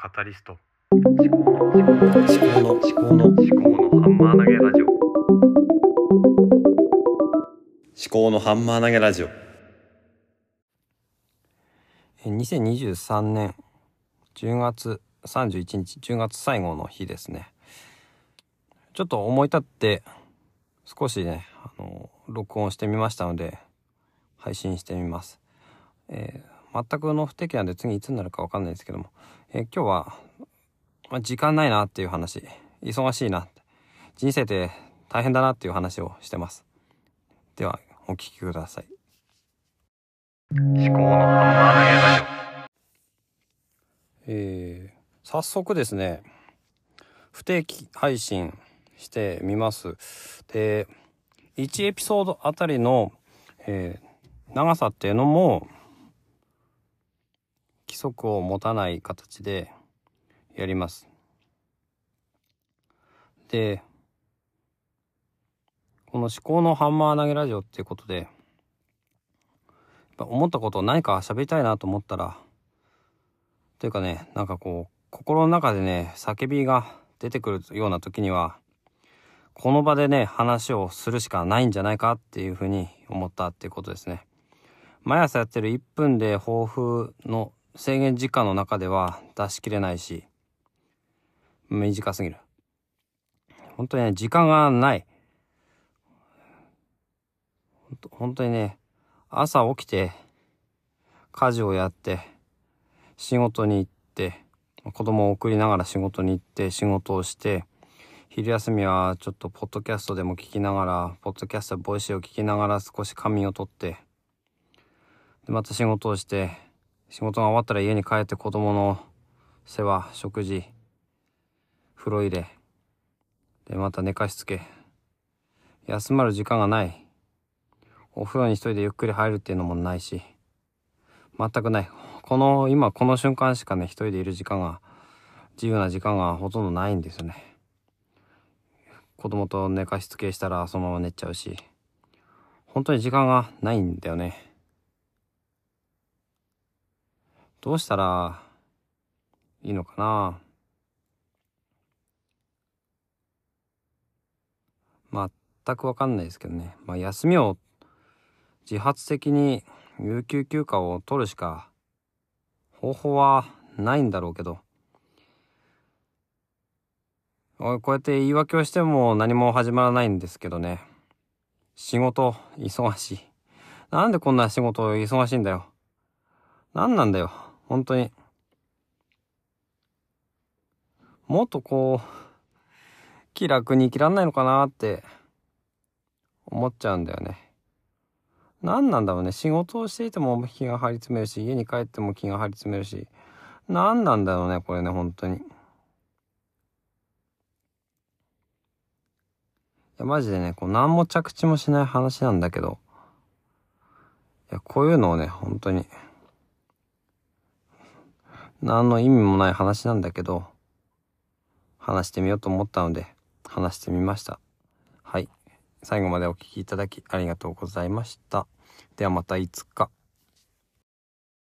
カタリスト。思考の思考の思考の思考の思思考のハンマー投げラジオ。考のハンマー投げラジオ。えー2023年10月31日10月最後の日ですね。ちょっと思い立って少しねあの録音してみましたので配信してみます、えー全くの不適なんで次いつになるかわかんないですけども、えー今日は、まあ、時間ないなっていう話。忙しいな人生って大変だなっていう話をしてます。ではお聞きください。思考のえー早速ですね。不定期配信してみます。で1エピソードあたりの、えー長さっていうのも則を持たない形でやります。でこの思考のハンマー投げラジオっていうことで思ったことを何か喋りたいなと思ったらというかねなんかこう心の中でね叫びが出てくるような時にはこの場でね話をするしかないんじゃないかっていうふうに思ったっていうことですね。毎朝やってる1分で抱負の制限時間の中では出しきれないし短すぎる。本当にね時間がない。本当にね朝起きて家事をやって仕事に行って子供を送りながら仕事に行って仕事をして昼休みはちょっとポッドキャストでも聞きながらポッドキャストボイシーを聞きながら少し仮眠をとってでまた仕事をして仕事が終わったら家に帰って子供の世話食事風呂入れでまた寝かしつけ。休まる時間がない。お風呂に一人でゆっくり入るっていうのもないし。全くない。この今この瞬間しかね一人でいる時間が自由な時間がほとんどないんですよね。子供と寝かしつけしたらそのまま寝ちゃうし。本当に時間がないんだよね。どうしたらいいのかな？全くわかんないですけどね。まあ休みを自発的に有給休暇を取るしか方法はないんだろうけど。こうやって言い訳をしても何も始まらないんですけどね。仕事忙しい。なんでこんな仕事忙しいんだよ。何なんだよ。本当に。もっとこう気楽に生きらんないのかなって思っちゃうんだよね。何なんだろうね。仕事をしていても気が張り詰めるし家に帰っても気が張り詰めるし。何なんだろうねこれね本当に。いやマジでねこう何も着地もしない話なんだけど。いやこういうのをね本当に。何の意味もない話なんだけど話してみようと思ったので話してみましたはい最後までお聴きいただきありがとうございました。ではまたいつか。